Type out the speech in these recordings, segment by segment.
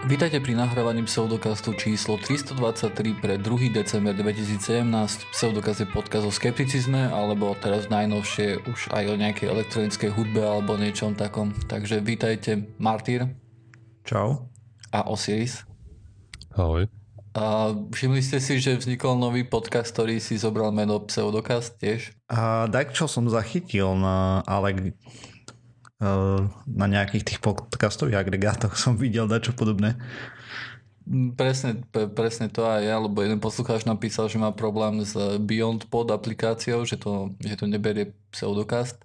Vítajte pri nahrávaní pseudokastu číslo 323 pre 2. december 2017. Pseudokast je podkaz o skepticizme, alebo teraz najnovšie už aj o nejakej elektronickej hudbe alebo niečom takom. Takže vítajte Martyr. Čau. A Osiris. Ahoj. A všimli ste si, že vznikol nový podcast, ktorý si zobral meno Pseudokast tiež? A tak čo som zachytil, na, ale na nejakých tých podcastových agregátoch som videl dačo podobné. Mm, presne, presne to aj ja, lebo jeden poslucháč napísal, že má problém s Beyond Pod aplikáciou, že to, že to neberie pseudokast.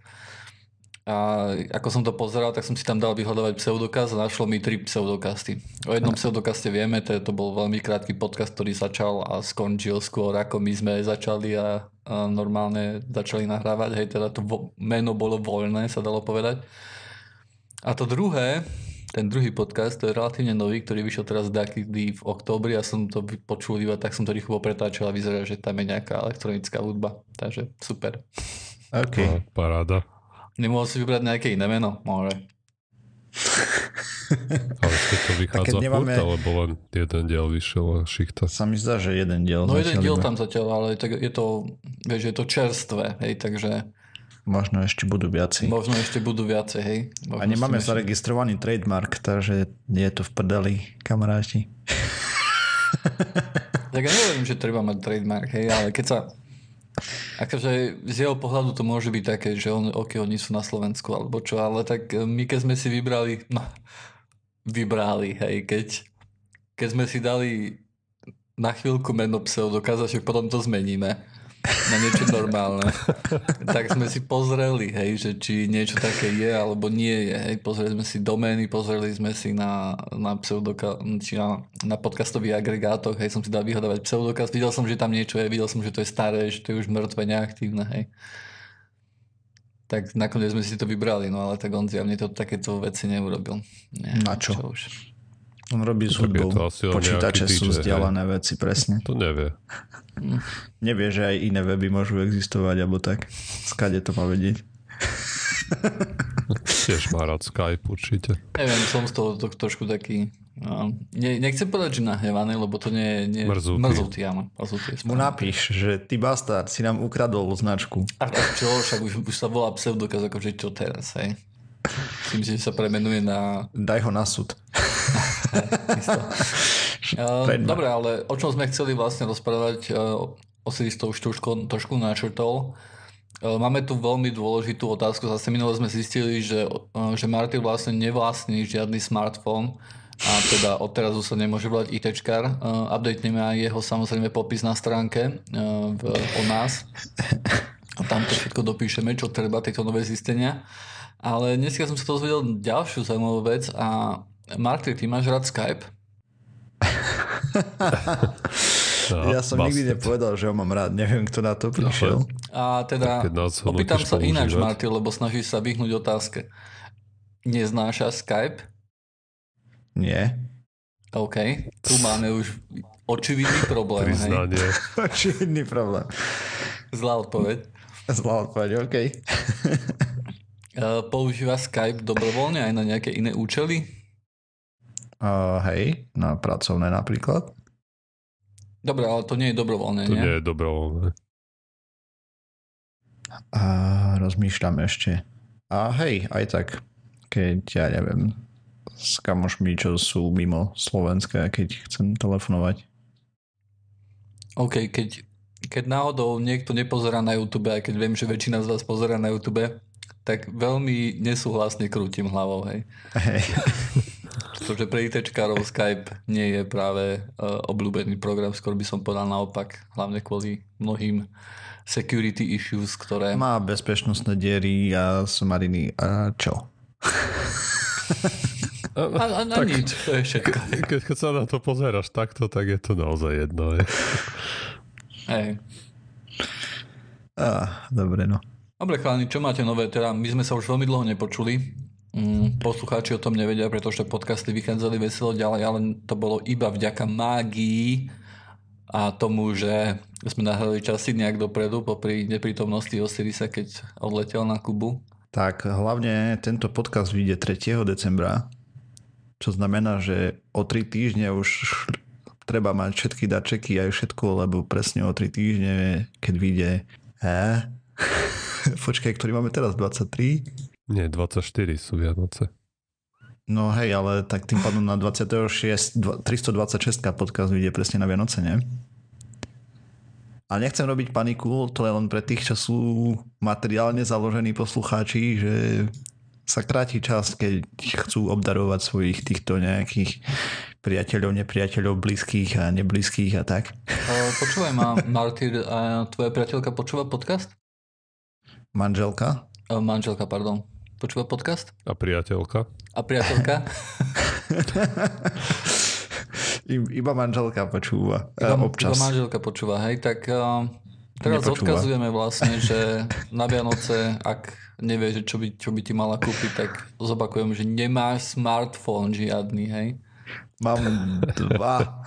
A ako som to pozeral, tak som si tam dal vyhľadávať pseudokast a našlo mi tri pseudokasty. O jednom pseudokaste vieme, to, to bol veľmi krátky podcast, ktorý začal a skončil skôr ako my sme začali a, a normálne začali nahrávať. Hej, teda to vo, meno bolo voľné, sa dalo povedať. A to druhé, ten druhý podcast, to je relatívne nový, ktorý vyšiel teraz v októbri a som to počul iba, tak som to rýchlo pretáčal a vyzerá, že tam je nejaká elektronická hudba. Takže super. OK. No, paráda. Nemohol si vybrať nejaké iné meno? Môže. Ale keď to vychádza nemáme... furt, alebo len jeden diel vyšiel a šichta? Sa mi zdá, že jeden diel. No jeden diel tam zatiaľ, ale je to, vieš, je to čerstvé, hej, takže... Možno ešte budú viacej. Možno ešte budú viacej, hej. Možno a nemáme zaregistrovaný trademark, takže je to v prdeli, kamaráti. tak ja neviem, že treba mať trademark, hej, ale keď sa Akože z jeho pohľadu to môže byť také, že on, ok, oni sú na Slovensku alebo čo, ale tak e, my keď sme si vybrali, no, vybrali, hej, keď, keď sme si dali na chvíľku meno pseudo, že potom to zmeníme na niečo normálne. tak sme si pozreli, hej, že či niečo také je alebo nie je. Hej. Pozreli sme si domény, pozreli sme si na, na, pseudoka, či na, na podcastových agregátoch, hej, som si dal vyhľadávať pseudokast, videl som, že tam niečo je, videl som, že to je staré, že to je už mŕtve, neaktívne, hej. Tak nakoniec sme si to vybrali, no ale tak on zjavne to takéto veci neurobil. Nie, na čo? čo už. On robí s hudbou. Počítače sú vzdialené veci, presne. To nevie. Nevie, že aj iné weby môžu existovať, alebo tak. Skade to má vedieť. Tiež má rád Skype určite. Neviem, som z toho to, trošku taký... No, ne, nechcem povedať, že nahnevaný, lebo to nie je... Mrzutý. Mrzutý, áno. Mrzutý Mu napíš, že ty bastard, si nám ukradol značku. A, a čo, však už, už sa volá pseudokaz, akože čo teraz, hej? Myslím, že sa premenuje na... Daj ho na súd. Dobre, ale o čom sme chceli vlastne rozprávať, Osiris to už trošku, trošku načrtol. Máme tu veľmi dôležitú otázku. Zase minule sme zistili, že, že Martin vlastne nevlastní žiadny smartfón a teda odteraz sa nemôže volať ITčkar. Updatneme aj jeho samozrejme popis na stránke v, o nás. A tam to všetko dopíšeme, čo treba, tieto nové zistenia. Ale dneska som sa dozvedel ďalšiu zaujímavú vec a Marty, ty máš rád Skype? no, ja som nikdy nepovedal, že ho mám rád. Neviem, kto na to prišiel. A teda opýtam sa ináč, Marty, lebo snažíš sa vyhnúť otázke. Neznáša Skype? Nie. OK. Tu máme už očividný problém. Priznanie. očividný problém. Zlá odpoveď. Zlá odpoveď, OK. Používa Skype dobrovoľne aj na nejaké iné účely? Uh, hej, na pracovné napríklad. Dobre, ale to nie je dobrovoľné, To nie, nie je dobrovoľné. A rozmýšľam ešte. A hej, aj tak, keď ja neviem, s kamošmi, čo sú mimo Slovenska, keď chcem telefonovať. OK, keď, keď náhodou niekto nepozerá na YouTube, aj keď viem, že väčšina z vás pozerá na YouTube, tak veľmi nesúhlasne krútim hlavou, hej. Hej. Pretože pre ITčkárov Skype nie je práve uh, obľúbený program, skôr by som povedal naopak, hlavne kvôli mnohým security issues, ktoré... Má bezpečnostné diery a smariny a čo? a, a, a tak, nič, to je všetko. Keď, keď sa na to pozeráš takto, tak je to naozaj jedno. Hej. Ah, dobre, no. Dobre, chalani, čo máte nové? Teda my sme sa už veľmi dlho nepočuli. Mm, poslucháči o tom nevedia, pretože podcasty vychádzali veselo ďalej, ale to bolo iba vďaka mágii a tomu, že sme nahrali časy nejak dopredu popri neprítomnosti Osirisa, keď odletel na Kubu. Tak hlavne tento podcast vyjde 3. decembra čo znamená, že o 3 týždne už treba mať všetky dačeky aj všetko, lebo presne o 3 týždne, keď vyjde eh? počkaj, ktorý máme teraz, 23? Nie, 24 sú Vianoce. No hej, ale tak tým pádom na 26, 326 podcast vyjde presne na Vianoce, nie? A nechcem robiť paniku, to je len pre tých, čo sú materiálne založení poslucháči, že sa kráti čas, keď chcú obdarovať svojich týchto nejakých priateľov, nepriateľov, blízkych a neblízkych a tak. Počúvaj ma, Martyr, a tvoja priateľka počúva podcast? Manželka? Manželka, pardon. Počúva podcast? A priateľka? A priateľka? Iba manželka počúva. Iba, občas. Iba manželka počúva, hej. Tak uh, teraz Nepočúva. odkazujeme vlastne, že na Vianoce, ak nevieš, čo by, čo by ti mala kúpiť, tak zopakujem, že nemáš smartfón žiadny, hej. Mám dva.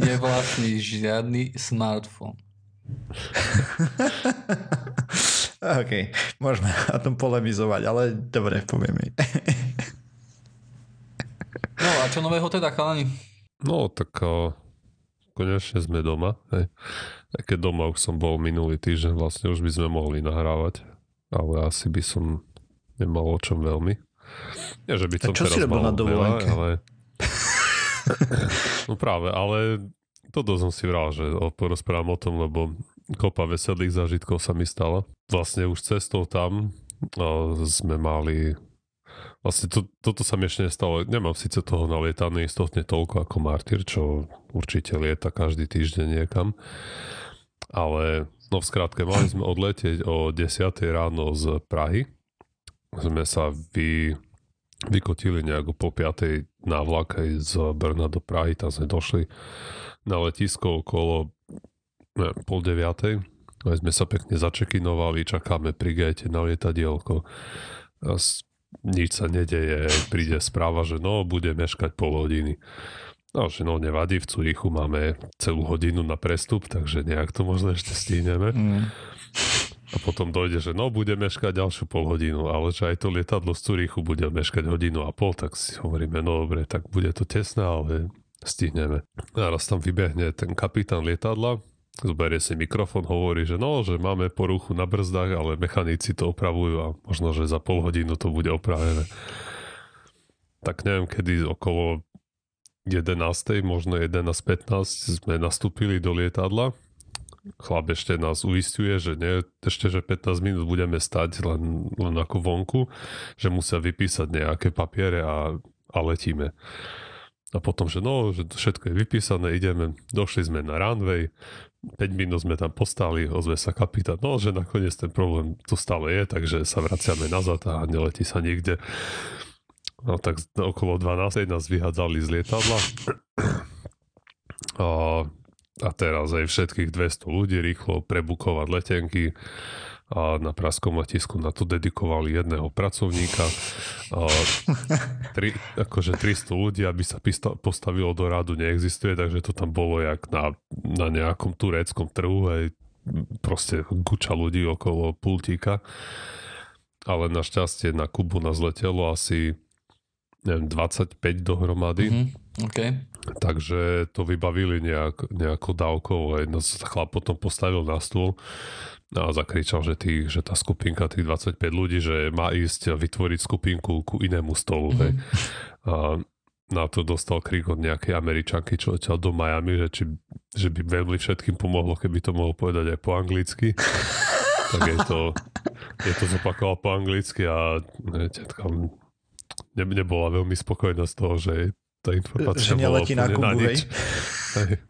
Nevlastníš žiadny smartfón. OK, môžeme o tom polemizovať, ale dobre, povieme. no a čo nového teda, chalani? No, tak uh, konečne sme doma. Hej. Keď doma už som bol minulý týždeň, vlastne už by sme mohli nahrávať, ale asi by som nemal o čom veľmi. Nie, že by som čo teraz si mal na veľa, ale... no práve, ale toto som si vral, že porozprávam o tom, lebo kopa veselých zážitkov sa mi stala. Vlastne už cestou tam sme mali Vlastne to, toto sa mi ešte nestalo. Nemám síce toho nalietané istotne toľko ako Martyr, čo určite lieta každý týždeň niekam. Ale no v skrátke, mali sme odletieť o 10 ráno z Prahy. Sme sa vy, vykotili nejako po 5 na vlak z Brna do Prahy. Tam sme došli na letisko okolo ne, pol deviatej. Aj sme sa pekne začekinovali, čakáme pri gate na lietadielko. A nič sa nedeje, príde správa, že no, bude meškať pol hodiny. No, že no, nevadí, v Curichu máme celú hodinu na prestup, takže nejak to možno ešte stihneme. Mm. A potom dojde, že no, bude meškať ďalšiu pol hodinu, ale že aj to lietadlo z Curichu bude meškať hodinu a pol, tak si hovoríme, no dobre, tak bude to tesné, ale stihneme. A raz tam vybehne ten kapitán lietadla, Zberie si mikrofón, hovorí, že no, že máme poruchu na brzdách, ale mechanici to opravujú a možno, že za pol hodinu to bude opravené. Tak neviem, kedy okolo 11. možno 11.15 sme nastúpili do lietadla. Chlap ešte nás uistuje, že nie, ešte, že 15 minút budeme stať len, len ako vonku, že musia vypísať nejaké papiere a, a letíme. A potom, že no, že všetko je vypísané, ideme, došli sme na runway, 5 minút sme tam postali, ozve sa kapitán, no, že nakoniec ten problém tu stále je, takže sa vraciame nazad a neletí sa nikde. No tak okolo 12 nás vyhádzali z lietadla. A, a teraz aj všetkých 200 ľudí rýchlo prebukovať letenky a na Praskom letisku na to dedikovali jedného pracovníka. A tri, akože 300 ľudí, aby sa postavilo do rádu, neexistuje, takže to tam bolo jak na, na nejakom tureckom trhu, aj proste guča ľudí okolo pultíka. Ale našťastie na Kubu nás letelo asi neviem, 25 dohromady. Mm-hmm. Okay. Takže to vybavili nejak, nejakou dávkou. Aj nás chlap potom postavil na stôl a zakričal, že, tých, že tá skupinka tých 25 ľudí, že má ísť vytvoriť skupinku ku inému stolu. Mm-hmm. Hej. A na to dostal krik od nejakej američanky, čo letel do Miami, že, či, že by veľmi všetkým pomohlo, keby to mohol povedať aj po anglicky. tak je to, je to zopakoval po anglicky a tetka ne, nebola veľmi spokojná z toho, že tá informácia že úplne na, Kubu, na nič.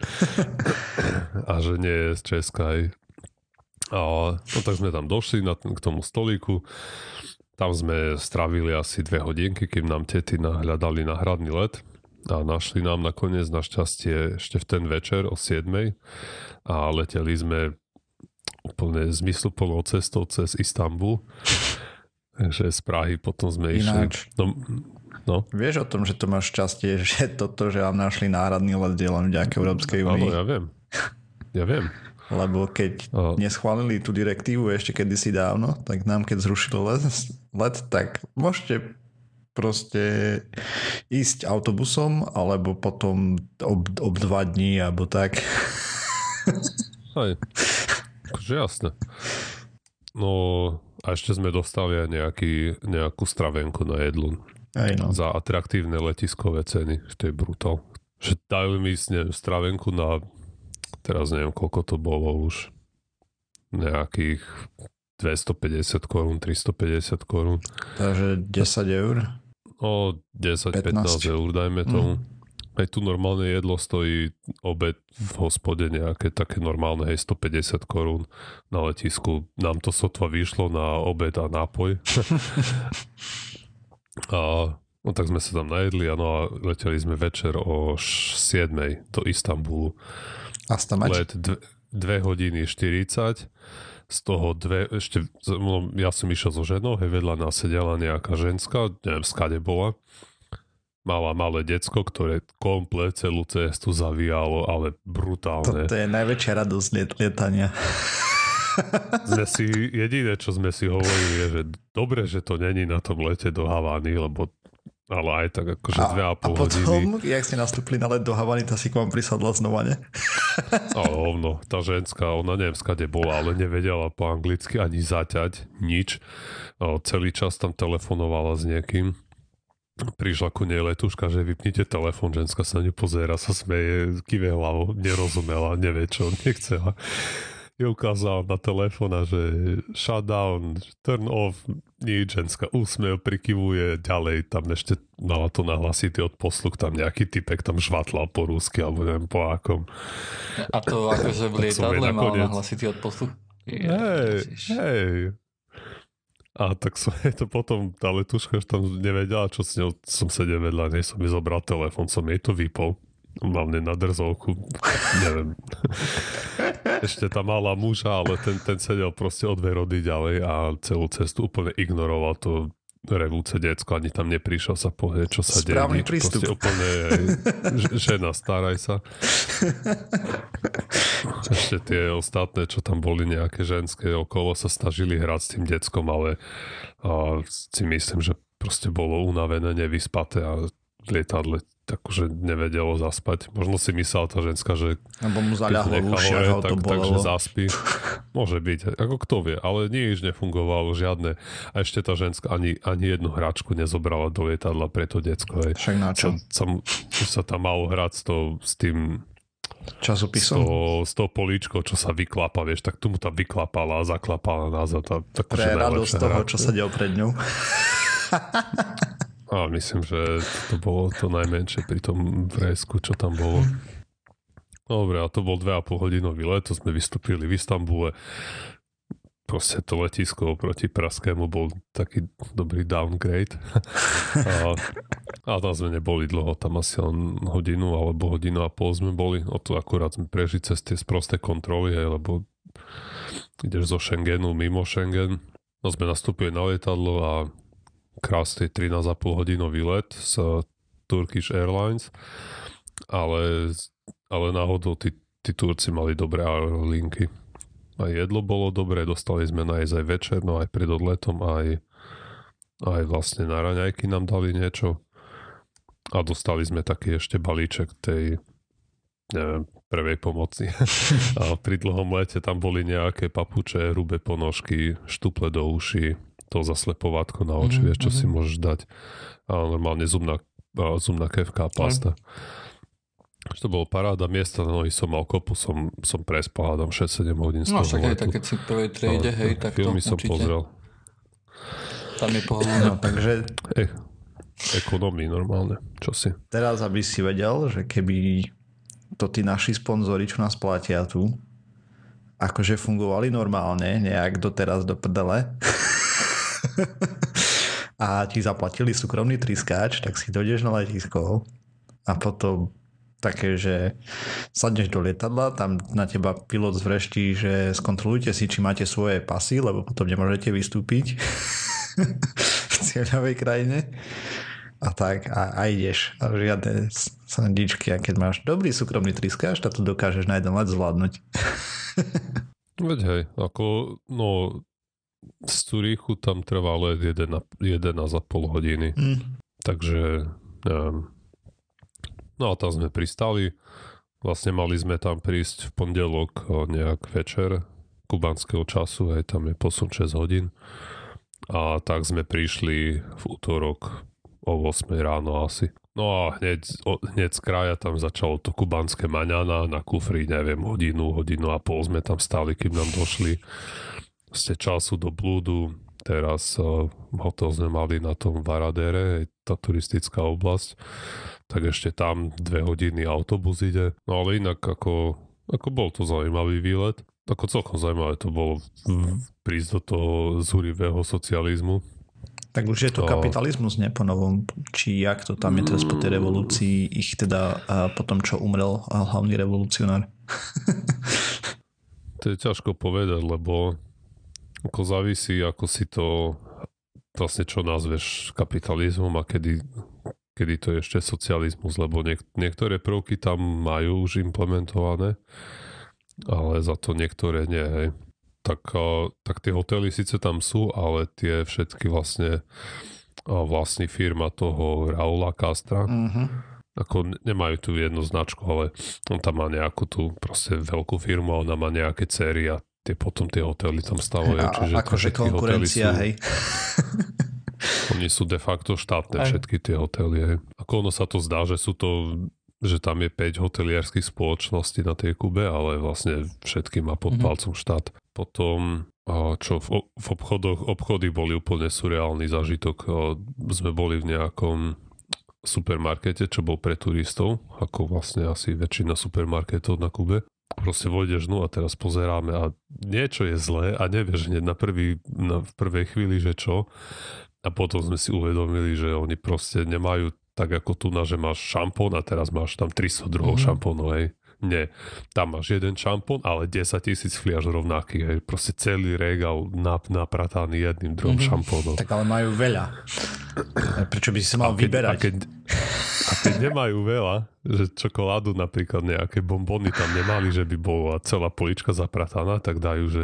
A že nie je z Česka. Hej. A no tak sme tam došli na, k tomu stolíku. Tam sme stravili asi dve hodinky, kým nám tety nahľadali náhradný let a našli nám nakoniec našťastie ešte v ten večer o 7 a leteli sme úplne zmysluplnou cestou cez Istanbul. Takže z Prahy potom sme Ináč. išli... No, no. Vieš o tom, že to máš šťastie, že toto, že vám našli náhradný let je len vďaka Európskej únii? Áno, ja viem. Ja viem. Lebo keď oh. neschválili tú direktívu ešte kedysi dávno, tak nám keď zrušili let, let tak môžete proste ísť autobusom, alebo potom ob, ob dva dní, alebo tak. Aj, akože jasné. No a ešte sme dostali aj nejaký, nejakú stravenku na jedlu. Aj no. Za atraktívne letiskové ceny. To je brutál. Že dali mi neviem, stravenku na teraz neviem koľko to bolo už nejakých 250 korún, 350 korún. Takže 10 eur? O 10-15 eur, dajme tomu. Mm. Aj tu normálne jedlo stojí obed v hospode nejaké také normálne, hej, 150 korún na letisku. Nám to sotva vyšlo na obed a nápoj. a no tak sme sa tam najedli a no a leteli sme večer o 7 do Istanbulu. A stamať? Let 2 hodiny 40 z toho dve, ešte, no, ja som išiel so ženou, hej, vedľa nás sedela nejaká ženská, neviem, skade bola, mala malé decko, ktoré komplet celú cestu zavíjalo, ale brutálne. To, to je najväčšia radosť liet, lietania. Sme si, jediné, čo sme si hovorili, je, že dobre, že to není na tom lete do Havány, lebo ale aj tak akože dve a pol a potom, hodiny. jak ste nastúpili na let do Havany, tá si k vám prisadla znova, ne? A hovno, tá ženská, ona neviem skade bola, ale nevedela po anglicky ani zaťať, nič. Celý čas tam telefonovala s niekým. Prišla ku nej letuška, že vypnite telefon, ženská sa nepozera, sa smeje, kive hlavou, nerozumela, nevie čo, nechcela je ukázal na telefóna, že shutdown, turn off, nič, ženská úsmev, prikyvuje ďalej, tam ešte mala to nahlasitý od posluch, tam nejaký typek tam žvatlal po rúsky, alebo neviem po akom. A to akože v lietadle mal nahlasitý od posluch? Hej, hej. A tak som je to potom, tá letuška už tam nevedela, čo s ňou, som sedel vedľa nej, som mi zobral telefon, som jej to vypol hlavne na drzovku, neviem. Ešte tam mala muža, ale ten, ten sedel proste o dve rody ďalej a celú cestu úplne ignoroval to revúce decko, ani tam neprišiel sa pozrieť, čo sa deje. Správny prístup. Proste úplne aj, žena, staraj sa. Ešte tie ostatné, čo tam boli nejaké ženské okolo, sa snažili hrať s tým deckom, ale a, si myslím, že proste bolo unavené, nevyspaté a lietadle akože nevedelo zaspať. Možno si myslela tá ženská, že Lebo mu zaľahlo v ušiach, tak, to takže zaspí. Môže byť, ako kto vie, ale nič nefungovalo, žiadne. A ešte tá ženská ani, ani jednu hračku nezobrala do lietadla pre to decko. Hej. Však na čo? Sa, sa, sa tam malo hrať s, to, s tým časopisom? S, to, s tou políčkou, čo sa vyklapa, vieš, tak tomu tam vyklapala a zaklapala nazad. A, tak, Pre radosť toho, čo sa diel pred ňou. A myslím, že to bolo to najmenšie pri tom vresku, čo tam bolo. Dobre, a to bol 2,5 hodinový let, to sme vystúpili v Istambule. Proste to letisko proti Praskému bol taký dobrý downgrade. a, a tam sme neboli dlho, tam asi len hodinu alebo hodinu a pol sme boli. O to akurát sme prežili cez tie sprosté kontroly, hej, lebo ideš zo Schengenu mimo Schengen. No sme nastúpili na lietadlo a krásny 13,5 hodinový let z Turkish Airlines, ale, ale náhodou tí, tí Turci mali dobré aerolinky. Aj jedlo bolo dobré, dostali sme nájsť aj večer, no aj pred odletom, aj, aj vlastne na raňajky nám dali niečo. A dostali sme taký ešte balíček tej neviem, prvej pomoci. a pri dlhom lete tam boli nejaké papuče, hrubé ponožky, štuple do uší, to zaslepovátko na oči, mm-hmm. vieš, čo si mhm. môžeš dať. A normálne zubná, zubná kevka a pasta. Mm. To bolo paráda, miesta na nohy som mal kopu, som, som prespal, dám 6-7 hodín z No však aj tak, keď si v prvej triede, hej, tak filmy to som určite. pozrel. Tam je pohodlné. No, takže... E, ekonomii normálne, čo si. Teraz, aby si vedel, že keby to tí naši sponzori, čo nás platia tu, akože fungovali normálne, nejak doteraz do prdele, a ti zaplatili súkromný triskáč, tak si dojdeš na letisko a potom také, že sadneš do lietadla, tam na teba pilot zvreští, že skontrolujte si, či máte svoje pasy, lebo potom nemôžete vystúpiť v cieľovej krajine. A tak, a, a ideš. A žiadne sandičky. A keď máš dobrý súkromný triskáč, tak to dokážeš na jeden let zvládnuť. Veď hej, ako, no, z Turíchu tam trvalo 1,5 hodiny. Mm. takže neviem. No a tam sme pristali. Vlastne mali sme tam prísť v pondelok nejak večer kubanského času, aj tam je posun 6 hodín. A tak sme prišli v útorok o 8 ráno asi. No a hneď, hneď z kraja tam začalo to kubanské maňana na kufri, neviem, hodinu, hodinu a pol sme tam stáli, kým nám došli ste času do blúdu. Teraz uh, hotel sme mali na tom Varadere, tá turistická oblasť, tak ešte tam dve hodiny autobus ide. No ale inak ako, ako bol to zaujímavý výlet. Ako celkom zaujímavé to bolo prísť do toho zúrivého socializmu tak už je to, to kapitalizmus, ne po novom, či jak to tam je teraz po tej revolúcii, ich teda po tom, čo umrel hlavný revolucionár. to je ťažko povedať, lebo ako závisí, ako si to vlastne čo nazveš kapitalizmom a kedy, kedy to je ešte socializmus, lebo niek- niektoré prvky tam majú už implementované, ale za to niektoré nie, hej tak, tak tie hotely síce tam sú, ale tie všetky vlastne vlastní firma toho Raula Castra. Mm-hmm. Ako nemajú tu jednu značku, ale on tam má nejakú tú proste veľkú firmu a ona má nejaké céry a tie potom tie hotely tam stavajú. A, čiže akože konkurencia, sú, hej. oni sú de facto štátne, aj. všetky tie hotely. Hej. Ako ono sa to zdá, že sú to že tam je 5 hoteliarských spoločností na tej Kube, ale vlastne všetky má pod mm-hmm. palcom štát. Potom čo v, v obchodoch, obchody boli úplne surreálny zážitok. Sme boli v nejakom supermarkete, čo bol pre turistov, ako vlastne asi väčšina supermarketov na Kube. Proste vojdeš no a teraz pozeráme a niečo je zlé a nevieš hneď na, prvý, na v prvej chvíli, že čo. A potom sme si uvedomili, že oni proste nemajú tak ako tu na, že máš šampón a teraz máš tam 300 druhov mm. šampónov, hej. Nie, tam máš jeden šampón, ale 10 tisíc fliaž rovnakých. Hej. Proste celý regál nap, naprataný jedným druhom mm-hmm. šampónom. Tak ale majú veľa. Prečo by si sa mal a keď, vyberať? A keď, a keď nemajú veľa, že čokoládu napríklad nejaké bombony tam nemali, že by bola celá polička zaprataná, tak dajú, že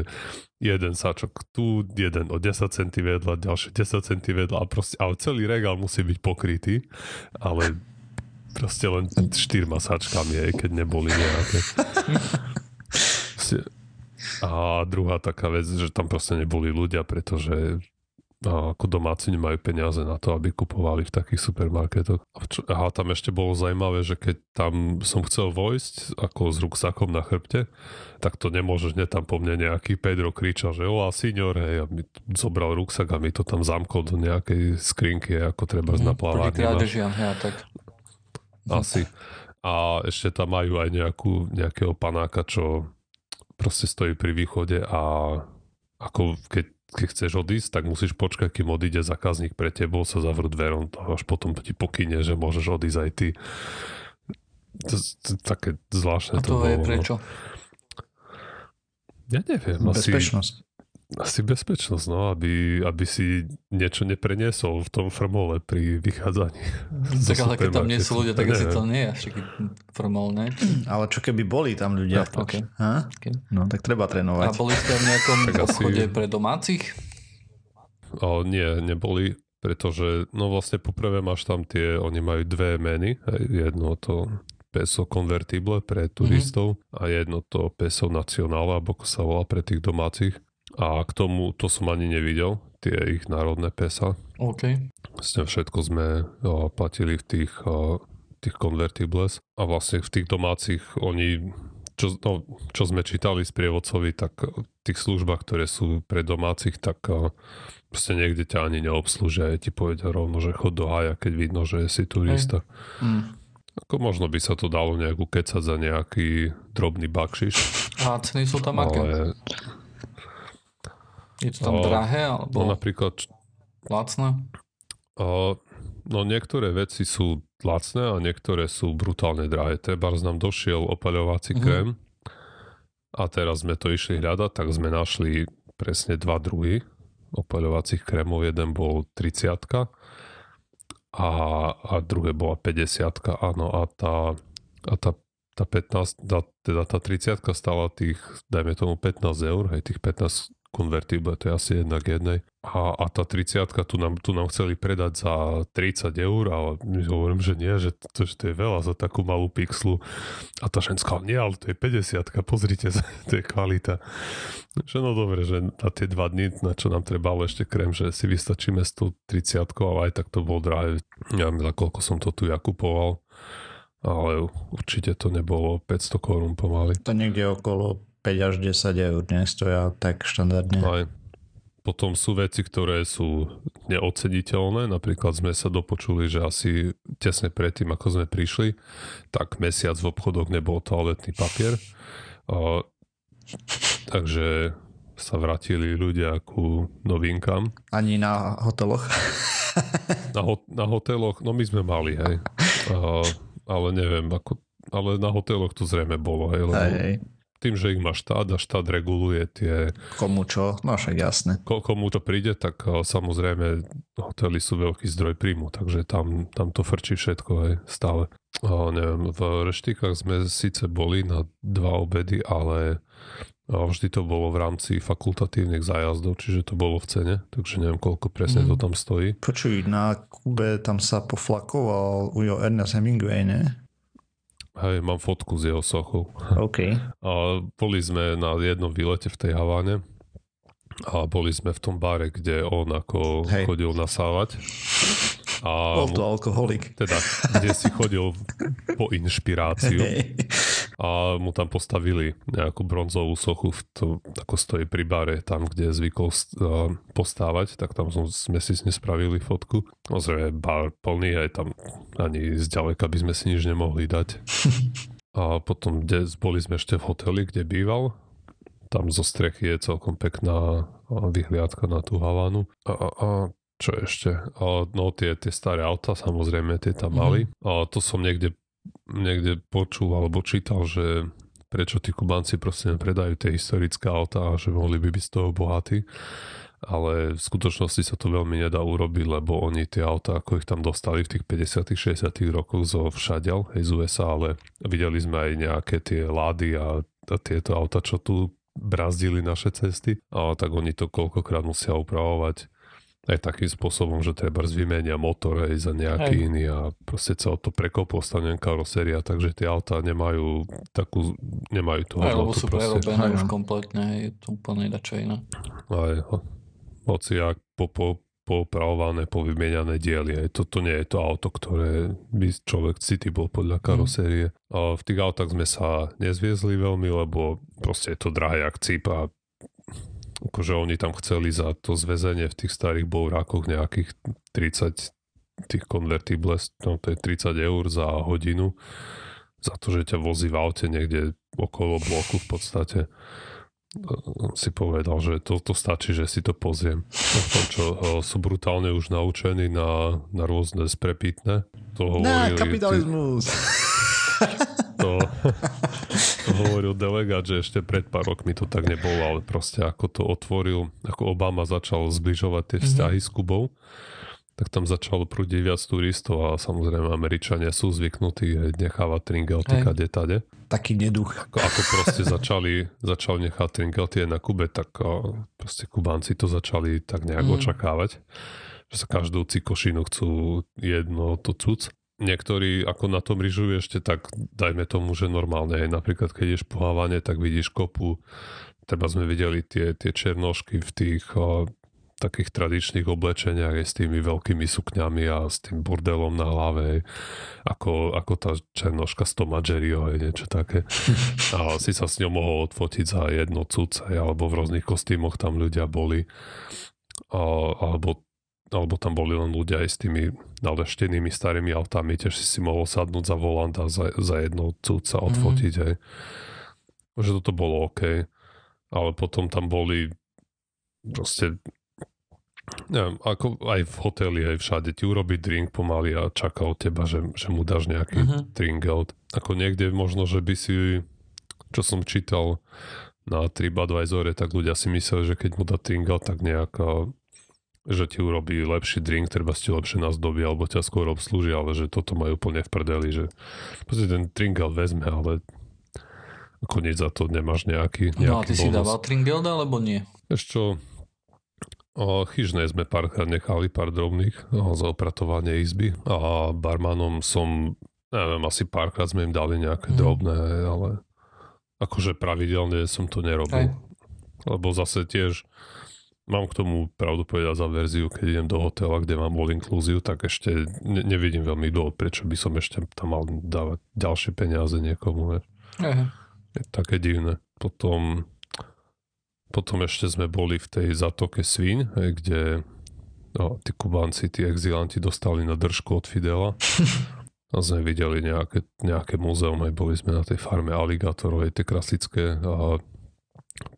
jeden sačok tu, jeden o 10 cm vedľa, ďalšie 10 cm vedľa a proste, ale celý regál musí byť pokrytý, ale proste len štyrma sačkami, aj keď neboli nejaké. A druhá taká vec, že tam proste neboli ľudia, pretože ako domáci nemajú peniaze na to, aby kupovali v takých supermarketoch. A tam ešte bolo zaujímavé, že keď tam som chcel vojsť ako s ruksakom na chrbte, tak to nemôžeš, ne tam po mne nejaký Pedro kričal, že o, senior, hej, a mi zobral ruksak a mi to tam zamkol do nejakej skrinky, ako treba mm, na plávárni. ja, tak. Asi. A ešte tam majú aj nejakú, nejakého panáka, čo proste stojí pri východe a ako keď, keď chceš odísť, tak musíš počkať, kým odíde zákazník pre tebou, sa zavrú dverom, to až potom ti pokyne, že môžeš odísť aj ty. To, to, to také zvláštne a to, to bolo. je no. prečo? Ja neviem. Bezpečnosť. Asi, asi bezpečnosť, no, aby, aby si niečo nepreniesol v tom formole pri vychádzaní. Tak ale keď tam nie sú ľudia, tak asi to nie je až taký formol, ne? Ale čo keby boli tam ľudia? No, okay. okay. no tak treba trénovať. A boli ste v nejakom obchode asi... pre domácich? O, nie, neboli, pretože no vlastne poprvé máš tam tie, oni majú dve meny, jedno to peso convertible pre turistov mm-hmm. a jedno to peso nacionále, alebo ako sa volá pre tých domácich. A k tomu, to som ani nevidel, tie ich národné pesa. OK. Vlastne všetko sme o, platili v tých, o, tých convertibles a vlastne v tých domácich oni, čo, no, čo sme čítali z prievodcovi, tak v tých službách, ktoré sú pre domácich, tak o, proste niekde ťa ani neobslúžia. Ti povedia rovno, že chod do haja, keď vidno, že si turista. Mm. Ako možno by sa to dalo nejakú kecať za nejaký drobný bakšiš. A ceny sú tam aké? Ale je to tam o, drahé? Alebo no napríklad... Lacné? O, no niektoré veci sú lacné a niektoré sú brutálne drahé. Treba nám došiel opaľovací mm-hmm. krém a teraz sme to išli hľadať, tak sme našli presne dva druhy opaľovacích krémov. Jeden bol 30 a, a druhé bola 50 áno a tá, a tá tá 15, tá, teda tá 30 stala tých, dajme tomu 15 eur, hej, tých 15 konvertible, to je asi jednak jednej. A, a tá 30 tu nám, tu nám chceli predať za 30 eur, ale my hovorím, že nie, že to, že to je veľa za takú malú pixlu. A tá ženská, nie, ale to je 50 pozrite, to je kvalita. Že no dobre, že na tie dva dny, na čo nám trebalo ešte krem, že si vystačíme s tou 30 ale aj tak to bolo drahé. Ja neviem, za koľko som to tu ja kupoval ale určite to nebolo 500 korún pomaly. To niekde okolo 5 až 10 eur dnes stoja tak štandardne. Aj. Potom sú veci, ktoré sú neoceniteľné. Napríklad sme sa dopočuli, že asi tesne predtým, ako sme prišli, tak mesiac v obchodoch nebol toaletný papier. A, takže sa vrátili ľudia ku novinkám. Ani na hoteloch? na, ho- na hoteloch, no my sme mali, hej. A, ale neviem, ako, ale na hoteloch to zrejme bolo, hej. Lebo, hej, hej tým, že ich má štát a štát reguluje tie... Komu čo? No však jasné. Ko, komu to príde, tak samozrejme hotely sú veľký zdroj príjmu, takže tam, tam to frčí všetko aj stále. A neviem, v reštikách sme síce boli na dva obedy, ale vždy to bolo v rámci fakultatívnych zájazdov, čiže to bolo v cene, takže neviem, koľko presne mm. to tam stojí. Počuj, na Kube tam sa poflakoval Ujo Ernest Hemingway, ne? Hej, mám fotku z jeho sochou. OK. A boli sme na jednom výlete v tej Haváne a boli sme v tom bare, kde on ako Hej. chodil nasávať. A Bol to alkoholik. Teda, kde si chodil po inšpiráciu. Hey. A mu tam postavili nejakú bronzovú sochu, v to, ako stojí pri bare, tam, kde zvykol postávať, tak tam sme si nespravili fotku. Ozrejme, bar plný, aj tam ani zďaleka by sme si nič nemohli dať. A potom kde, boli sme ešte v hoteli, kde býval. Tam zo strechy je celkom pekná vyhliadka na tú Havánu. A, a, a čo ešte? A, no tie, tie staré auta, samozrejme, tie tam mali. Mm-hmm. A to som niekde, niekde počul alebo čítal, že prečo tí Kubanci proste nepredajú tie historické auta a že mohli by byť z toho bohatí. Ale v skutočnosti sa to veľmi nedá urobiť, lebo oni tie auta, ako ich tam dostali v tých 50 60 rokoch zo všadial, hej, z USA, ale videli sme aj nejaké tie lády a, a tieto auta, čo tu brazdili naše cesty, a tak oni to koľkokrát musia upravovať aj takým spôsobom, že treba vymenia motor aj za nejaký aj. iný a proste celé to prekoplo stane karoséria, takže tie autá nemajú takú, nemajú tú hodnotu. Lebo sú prerobené už kompletne, je to úplne dačo iné. Aj, hoci ak po, po, poopravované, povymieniané diely. Aj toto nie je to auto, ktoré by človek city bol podľa mhm. karosérie. Mm. A v tých autách sme sa nezviezli veľmi, lebo proste je to drahé jak cip a akože oni tam chceli za to zväzenie v tých starých bourákoch nejakých 30 tých convertibles, no to je 30 eur za hodinu za to, že ťa vozí v aute niekde okolo bloku v podstate si povedal, že to, to stačí, že si to pozriem. Tom, čo sú brutálne už naučení na, na rôzne sprepitné. To hovorili, na kapitalizmus. To, to hovoril delegát, že ešte pred pár rokmi to tak nebolo, ale proste ako to otvoril, ako Obama začal zbližovať tie vzťahy mm-hmm. s Kubou, tak tam začalo prúdiť viac turistov a samozrejme Američania sú zvyknutí nechávať tringelty kade tade. Taký neduch. Ako, ako proste začali, začali nechať tringelty aj na Kube, tak proste Kubánci to začali tak nejak mm. očakávať, že sa každú cikošinu chcú jedno to cuc niektorí ako na tom ryžujú ešte tak, dajme tomu, že normálne. Aj napríklad, keď ješ pohávanie, tak vidíš kopu, treba sme videli tie, tie černošky v tých o, takých tradičných oblečeniach aj s tými veľkými sukňami a s tým burdelom na hlave, ako, ako tá černoška z Toma Jerryho, aj niečo také. A si sa s ňou mohol odfotiť za jedno cuce, alebo v rôznych kostýmoch tam ľudia boli. A, alebo alebo tam boli len ľudia aj s tými naleštenými starými autami, tiež si si mohol sadnúť za volant a za, za jednou cúca mhm. odfotiť, mm. hej. Že toto bolo OK, ale potom tam boli proste neviem, ako aj v hoteli, aj všade ti urobí drink pomaly a čaká od teba, že, že mu dáš nejaký uh-huh. drink out. Ako niekde možno, že by si, čo som čítal na TripAdvisore, tak ľudia si mysleli, že keď mu dá drink out, tak nejaká že ti urobí lepší drink, treba si lepšie nazdobí alebo ťa skôr obslúži, ale že toto majú úplne v prdeli, že proste ten tringel vezme, ale koniec za to nemáš nejaký, nejaký No a ty bonus. si dával tringel alebo nie? Ešte čo, o, chyžné sme párkrát nechali pár drobných o, za opratovanie izby a barmanom som, neviem, asi párkrát sme im dali nejaké Mhm. drobné, ale akože pravidelne som to nerobil. Hej. Lebo zase tiež mám k tomu pravdu povedať za verziu, keď idem do hotela, kde mám all inclusive, tak ešte ne, nevidím veľmi dôvod, prečo by som ešte tam mal dávať ďalšie peniaze niekomu. Vieš. Hej. Je také divné. Potom, potom ešte sme boli v tej zatoke Svín, kde no, tí Kubánci, tí exilanti dostali na držku od Fidela. A sme videli nejaké, nejaké múzeum, aj boli sme na tej farme aligátorov, aj tie klasické a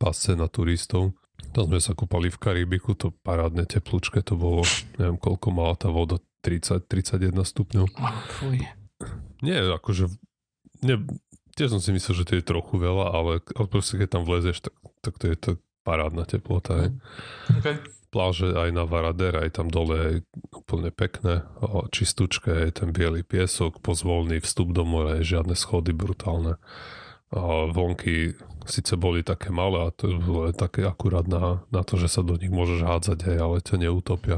pasce na turistov. Tam sme sa kúpali v Karibiku, to parádne teplúčke, to bolo, neviem koľko mala tá voda, 30-31 stupňov. Fuj. Nie, akože ne, tiež som si myslel, že to je trochu veľa, ale, ale proste keď tam vlezeš, tak, tak to je to parádna teplota. Hej. Okay. Pláže aj na Varadera, aj tam dole je úplne pekné, čistúčke, aj ten biely piesok, pozvolný vstup do mora, je žiadne schody brutálne. A vonky síce boli také malé a to bolo také akurát na, na to, že sa do nich môžeš hádzať aj, ale ťa neutopia.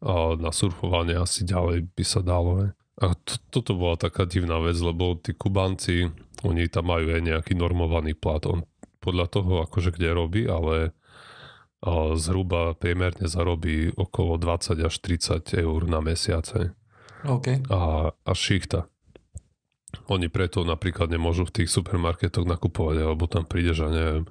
A na surfovanie asi ďalej by sa dalo. Hej. A to, toto bola taká divná vec, lebo tí Kubanci, oni tam majú aj nejaký normovaný plat. On podľa toho, akože kde robí, ale zhruba priemerne zarobí okolo 20 až 30 eur na mesiace OK. a, a šichta. Oni preto napríklad nemôžu v tých supermarketoch nakupovať, lebo tam prídeš a neviem,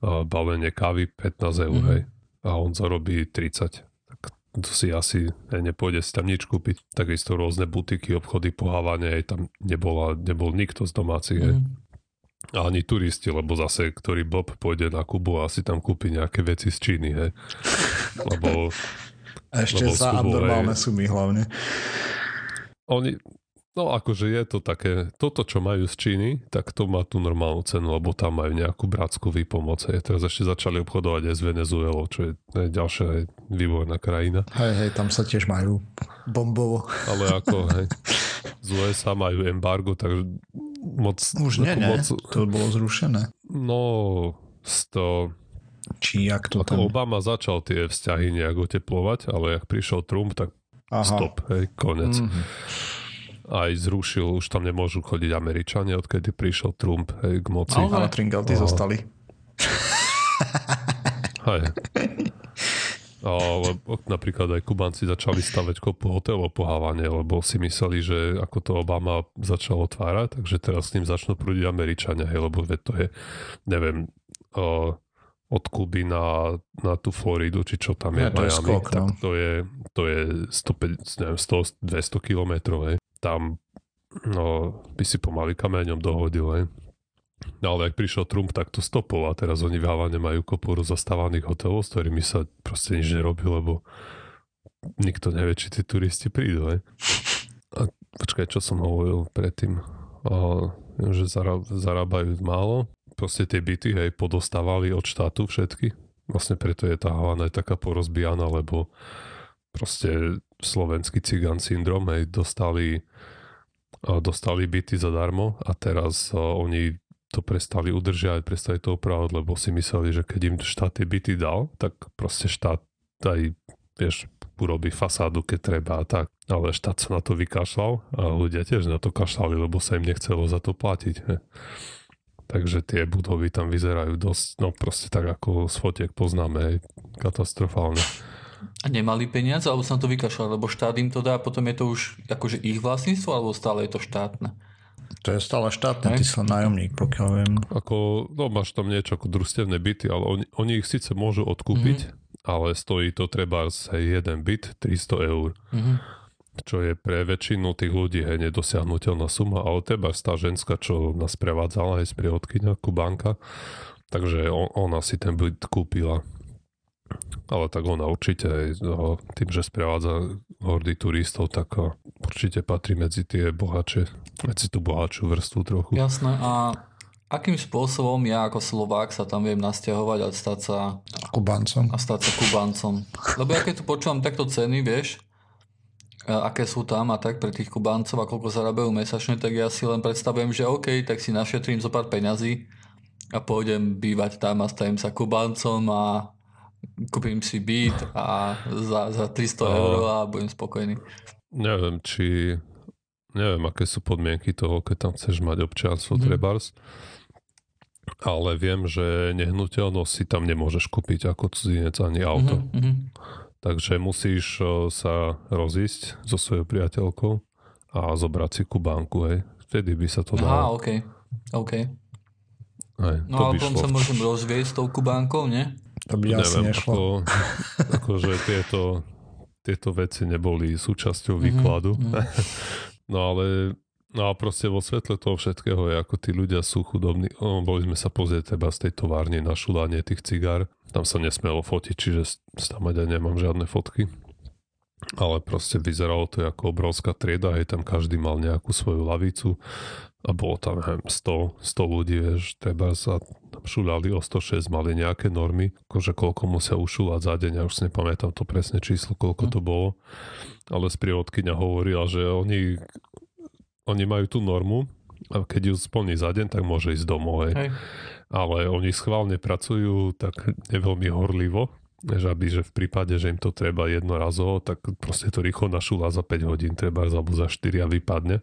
balenie kávy 15 eur, Mhm. mm-hmm. hej, a on zarobí 30. Tak to si asi ne, nepôjde si tam nič kúpiť. Takisto rôzne butiky, obchody, pohávanie, aj tam nebola, nebol nikto z domácich. Mm. Mm. A ani turisti, lebo zase, ktorý Bob pôjde na Kubu a si tam kúpi nejaké veci z Číny, hej. Lebo A ešte Lebo za bol abnormálne aj- sumy hlavne. oni, no akože je to také, toto čo majú z Číny, tak to má tú normálnu cenu, lebo tam majú nejakú bratskú výpomoc. Hej. Teraz ešte začali obchodovať aj s Venezuelou, čo je, ďalšia výborná krajina. Hej, hej, tam sa tiež majú bombovo. Ale ako, hej, z USA majú embargo, takže moc... Už nie, ne? Moc, To bolo zrušené. no, to, Či jak to ako tam... Obama začal tie vzťahy nejak oteplovať, ale ak prišiel Trump, tak Aha. stop, hej, konec. Mhm. Aj zrušil, už tam nemôžu chodiť Američania, odkedy prišiel Trump hej, k moci. Ale- Ale Tringalty zostali. Hej. Ale napríklad aj Kubanci začali stavať kopu hotelov pohávanie, lebo si mysleli, že ako to Obama začal otvárať, takže teraz s ním začnú prúdiť Američania, hej, lebo to je, neviem, o, od Kuby na, na tú Floridu, či čo tam je, Ja, to je Miami, skok, tak no. to je, to je 150, neviem, 100, 200 kilometrov. Tam no, by si pomaly kameňom dohodil, hej. No ale ak prišiel Trump, tak to stopol a teraz oni v Havane majú kopu rozastávaných hotelov, s ktorými sa proste nič nerobí, lebo nikto nevie, či tí turisti prídu. Hej. A počkaj, čo som hovoril predtým? A, že zará, zarábajú málo. Proste tie byty hej, podostávali od štátu všetky. Vlastne preto je tá Havana aj taká porozbijaná, lebo proste slovenský cigán syndrom, hej, dostali, dostali byty zadarmo a teraz oni to prestali udržiavať, prestali to opravovať, lebo si mysleli, že keď im štát tie byty dal, tak proste štát aj, vieš, urobí fasádu, keď treba a tak. Ale štát sa na to vykašľal a ľudia tiež na to kašľali, lebo sa im nechcelo za to platiť. He. Takže tie budovy tam vyzerajú dosť, no proste tak ako z fotiek poznáme, katastrofálne. A nemali peniaze, alebo sa na to vykašľali, lebo štát im to dá, potom je to už akože ich vlastníctvo, alebo stále je to štátne. To je stále štátne, ty len nájomník, pokiaľ viem. Ako, no máš tam niečo ako družstevné byty, ale oni, oni ich síce môžu odkúpiť, mm-hmm. ale stojí to treba hej, jeden byt 300 eur. Mhm. Čo je pre väčšinu tých ľudí hej, nedosiahnutelná suma, ale teba tá ženská, čo nás prevádzala aj sprievodkynia, Kubanka, takže on, ona si ten byt kúpila. Ale tak ona určite aj no, tým, že sprevádza hordy turistov, tak určite patrí medzi tie bohače, medzi tú bohatšiu vrstvu trochu. Jasné. A akým spôsobom ja ako Slovák sa tam viem nasťahovať a stať sa, Kubancom. a stať sa Kubancom? Lebo ja keď tu počúvam takto ceny, vieš, aké sú tam a tak pre tých Kubáncov a koľko zarábajú mesačne, tak ja si len predstavujem, že OK, tak si našetrím zo pár peňazí a pôjdem bývať tam a stavím sa Kubáncom a kúpim si byt a za, za 300 A- eur a budem spokojný. Neviem, či... Neviem, aké sú podmienky toho, keď tam chceš mať občianstvo mm. trebárs. Ale viem, že nehnuteľnosť si tam nemôžeš kúpiť ako cudzinec ani auto. Mhm, mhm. Takže musíš sa rozísť so svojou priateľkou a zobrať si kubánku, hej. Vtedy by sa to Aha, dalo. OK. OK. Hej, No to a potom šlo. sa môžem rozvieť s tou Kubánkou, nie? To by asi Neviem, nešlo. ako, akože tieto, tieto veci neboli súčasťou Mhm, výkladu. mhm. No ale no a proste vo svetle toho všetkého je, ako tí ľudia sú chudobní. O, boli sme sa pozrieť teba z tej továrne na šulanie tých cigár. Tam sa nesmelo fotiť, čiže tam aj nemám žiadne fotky. Ale proste vyzeralo to ako obrovská trieda, hej, tam každý mal nejakú svoju lavicu a bolo tam neviem, 100, 100 ľudí, vieš, treba sa tam šulali o 106, mali nejaké normy, akože koľko musia ušulať za deň, ja už si nepamätám to presné číslo, koľko Hm. to bolo, ale sprievodkynia hovorila, že oni, oni majú tú normu a keď ju splní za deň, tak môže ísť domov, hej. Hej. Ale oni schválne pracujú tak neveľmi horlivo, že aby, že v prípade, že im to treba jednorazovo, tak proste to rýchlo našúla za 5 hodín, treba alebo za 4 a vypadne.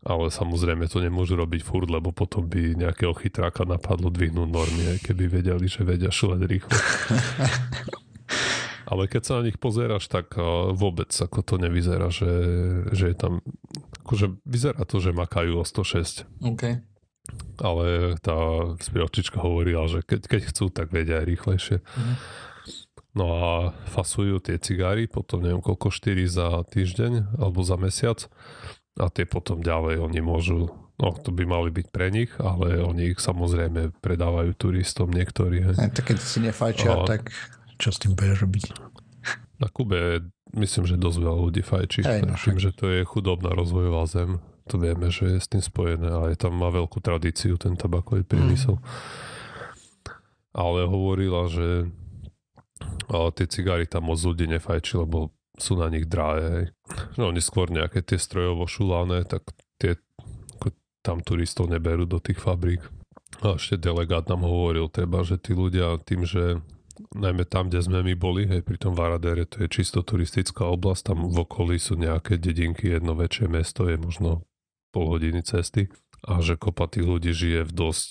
Ale samozrejme to nemôžu robiť furt, lebo potom by nejakého chytráka napadlo dvihnúť normy, aj keby vedeli, že vedia šulať rýchlo. Ale keď sa na nich pozeráš, tak a, vôbec ako to nevyzerá, že, že je tam... Akože vyzerá to, že makajú o 106 OK. ale tá sprievodčička hovorila, že keď, keď chcú, tak vedia aj rýchlejšie. Mhm. No a fasujú tie cigáry, potom neviem koľko, 4 za týždeň alebo za mesiac a tie potom ďalej oni môžu, no to by mali byť pre nich, ale oni ich samozrejme predávajú turistom niektorí. Hej. Aj tak keď si nefajčia, A- tak čo s tým budeš robiť? Na Kube myslím, že dosť veľa ľudí fajčí. Hej, no Tým, že to je chudobná rozvojová zem, to vieme, že je s tým spojené a je tam má veľkú tradíciu ten tabakový priemysel. Ale hovorila, že ale tie cigary tam moc ľudí nefajčí, lebo sú na nich drahé. No oni skôr nejaké tie strojovo šulané, tak tie tam turistov neberú do tých fabrík. A ešte delegát nám hovoril treba, že tí ľudia tým, že najmä tam, kde sme my boli, hej, pri tom Varadere, to je čisto turistická oblasť, tam v okolí sú nejaké dedinky, jedno väčšie mesto je možno pol hodiny cesty a že kopa tých ľudí žije v dosť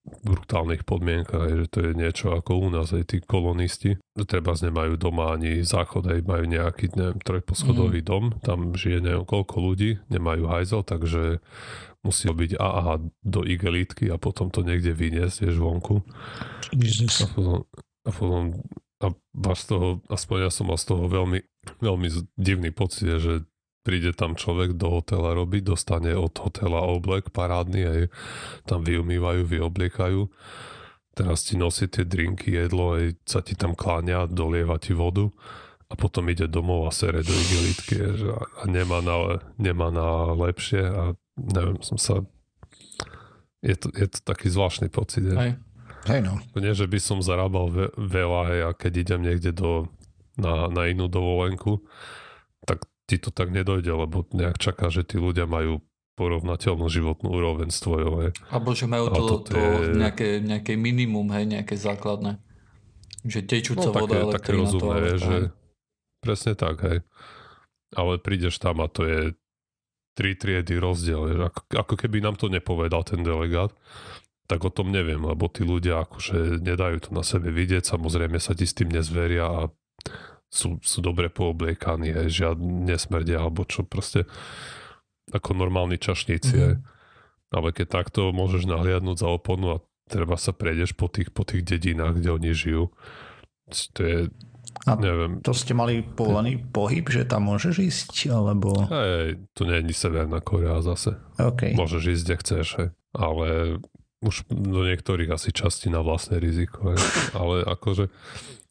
brutálnych podmienkach, hej, že to je niečo ako u nás, aj tí kolonisti. Treba nemajú doma ani záchod, aj majú nejaký, neviem, trojposchodový dom, tam žije neviem koľko ľudí, nemajú hajzel, takže musí byť AAH do igelitky a potom to niekde vyniesť, vieš, vonku. Jesus. A potom, a potom a máš toho, aspoň ja som mal z toho veľmi, veľmi divný pocit, že príde tam človek do hotela robiť, dostane od hotela oblek parádny, aj tam vyumývajú, vyobliekajú. Teraz ti nosí tie drinky, jedlo, aj sa ti tam kláňa, dolieva ti vodu a potom ide domov a sere do igelitky a nemá na, nemá na lepšie a neviem, som sa je to, je to taký zvláštny pocit. Je. Hej. No. Nie, že by som zarábal ve- veľa hej, a keď idem niekde do, na, na inú dovolenku, tak ti to tak nedojde, lebo nejak čaká, že tí ľudia majú porovnateľnú životnú úroveň s tvojou. Hej. Alebo že majú to, to je- nejaké, nejaké minimum, hej, nejaké základné. Že tečúca No, voda, také, také rozumné je, toaleta, že presne tak, hej. Ale prídeš tam a to je tri triedy rozdiel. Ako, ako keby nám to nepovedal ten delegát, tak o tom neviem, lebo tí ľudia akože nedajú to na sebe vidieť, samozrejme sa ti s tým nezveria a sú, sú dobre poobliekaní, hej, žiadne nesmrdia alebo čo proste ako normálni čašníci. Mhm. Hej. Ale keď takto môžeš nahliadnúť za oponu a treba sa prejdeš po tých, po tých dedinách, kde oni žijú, to je, A neviem, to ste mali povolený pohyb, že tam môžeš ísť, alebo... hej, to nie je Severná Korea zase. OK. Môžeš ísť, kde chceš, hej. ale už do niektorých asi časti na vlastné riziko. Ale akože,